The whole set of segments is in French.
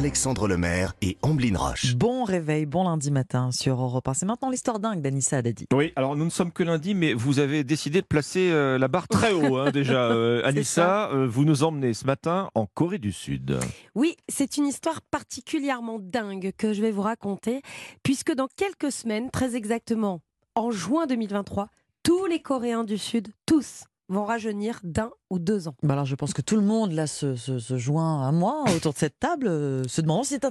Alexandre Lemaire et Amblin Roche. Bon réveil, bon lundi matin sur Europe 1. C'est maintenant l'histoire dingue d'Anissa Haddadi. Oui, alors nous ne sommes que lundi, mais vous avez décidé de placer euh, la barre très haut hein, déjà. Euh, Anissa, euh, vous nous emmenez ce matin en Corée du Sud. Oui, c'est une histoire particulièrement dingue que je vais vous raconter, puisque dans quelques semaines, très exactement en juin 2023, tous les Coréens du Sud, tous, vont rajeunir d'un ou deux ans. Bah alors je pense que tout le monde là se, se- se joint à moi autour de cette table, euh, se demandant si c'est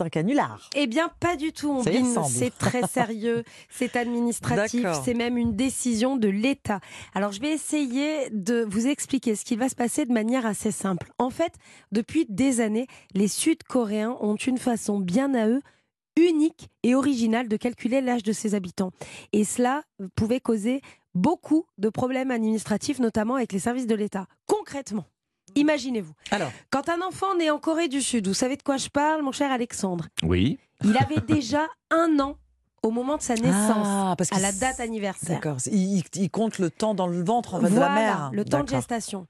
un, un canular. Eh bien, pas du tout. C'est très sérieux, c'est administratif, c'est même une décision de l'État. Alors, je vais essayer de vous expliquer ce qui va se passer de manière assez simple. En fait, depuis des années, les Sud-Coréens ont une façon bien à eux unique et originale de calculer l'âge de ses habitants. Et cela pouvait causer beaucoup de problèmes administratifs, notamment avec les services de l'État. Concrètement, imaginez-vous, Alors, quand un enfant naît en Corée du Sud, vous savez de quoi je parle, mon cher Alexandre? Oui. il avait déjà un an au moment de sa naissance, Ah, parce à la date anniversaire. d'accord, il, compte le temps dans le ventre de la mère. le temps de gestation.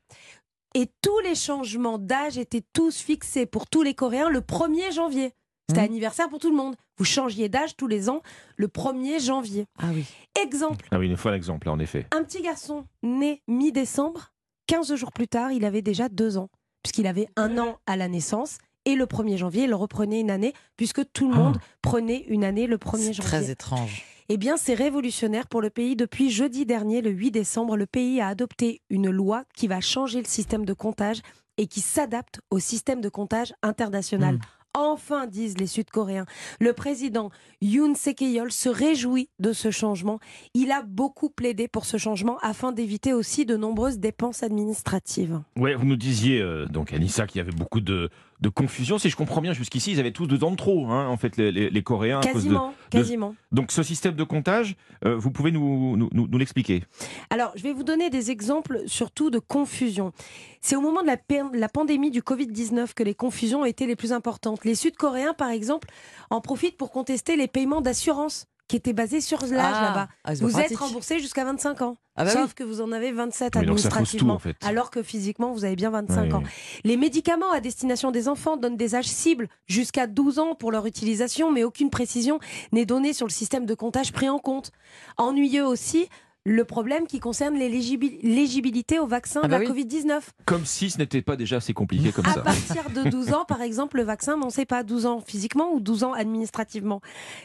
Et tous les changements d'âge étaient tous fixés pour tous les Coréens le 1er janvier. C'était Mhm. anniversaire pour tout le monde. Vous changiez d'âge tous les ans le 1er janvier. Ah oui. Exemple, Ah oui, il nous faut un exemple, là, en effet. un petit garçon né mi-décembre, 15 jours plus tard, il avait déjà deux ans, puisqu'il avait un an à la naissance. Et le 1er janvier, il reprenait une année, puisque tout le monde prenait une année le 1er C'est janvier. très étrange. Eh bien, c'est révolutionnaire pour le pays. Depuis jeudi dernier, le 8 décembre, le pays a adopté une loi qui va changer le système de comptage et qui s'adapte au système de comptage international. Mm. Enfin, disent les Sud-Coréens, le président Yoon Sek-yeol se réjouit de ce changement. Il a beaucoup plaidé pour ce changement afin d'éviter aussi de nombreuses dépenses administratives. Ouais, vous nous disiez, euh, donc Anissa, qu'il y avait beaucoup de, de confusion. Si je comprends bien, jusqu'ici, ils avaient tous deux ans de trop, hein, en fait, les, les- les Coréens. à cause de- Quasiment, quasiment. Donc ce système de comptage, euh, vous pouvez nous, nous, nous- nous l'expliquer? Alors, je vais vous donner des exemples surtout de confusion. C'est au moment de la, la pandémie du Covid-19 que les confusions ont été les plus importantes. Les Sud-Coréens, par exemple, en profitent pour contester les paiements d'assurance qui étaient basés sur l'âge Ah, là-bas. ah, Vous êtes remboursé jusqu'à 25 ans. Ah bah Sauf oui. que vous en avez 27 Oui, donc ça fausse tout, administrativement. en fait. Alors que physiquement, vous avez bien 25 Oui, ans. Les médicaments à destination des enfants donnent des âges cibles jusqu'à 12 ans pour leur utilisation, mais aucune précision n'est donnée sur le système de comptage pris en compte. Ennuyeux aussi, le problème qui concerne l'éligibi- l'éligibilité au vaccin Ah de la oui. Covid-19. Comme si ce n'était pas déjà assez compliqué comme À ça. partir de 12 ans, par exemple, le vaccin, on ne sait pas, 12 ans physiquement ou 12 ans administrativement.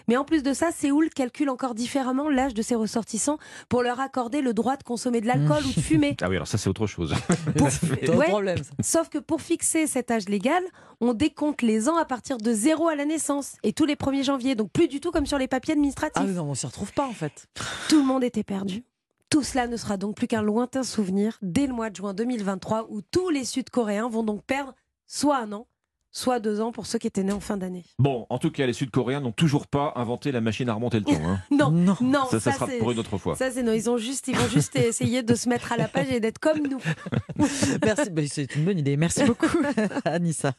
Mais en plus de ça, Séoul calcule encore différemment l'âge de ses ressortissants pour leur accorder le droit de consommer de l'alcool ou de fumer. Ah oui, alors ça c'est autre chose. C'est un Ouais. problème. Sauf que pour fixer cet âge légal, on décompte les ans à partir de zéro à la naissance et tous les 1er janvier. Donc plus du tout comme sur les papiers administratifs. Ah oui, non, on s'y retrouve pas en fait. Tout le monde était perdu. Tout cela ne sera donc plus qu'un lointain souvenir dès le mois de juin 2023 où tous les Sud-Coréens vont donc perdre soit un an, soit deux ans pour ceux qui étaient nés en fin d'année. Bon, en tout cas, les Sud-Coréens n'ont toujours pas inventé la machine à remonter le temps. hein. Non, Non. non, Ça, ça ça, sera pour une autre fois. Ça c'est non, ils ont juste, ils vont juste essayer de se mettre à la page et d'être comme nous. Merci, bah, c'est une bonne idée. Merci beaucoup, Anissa.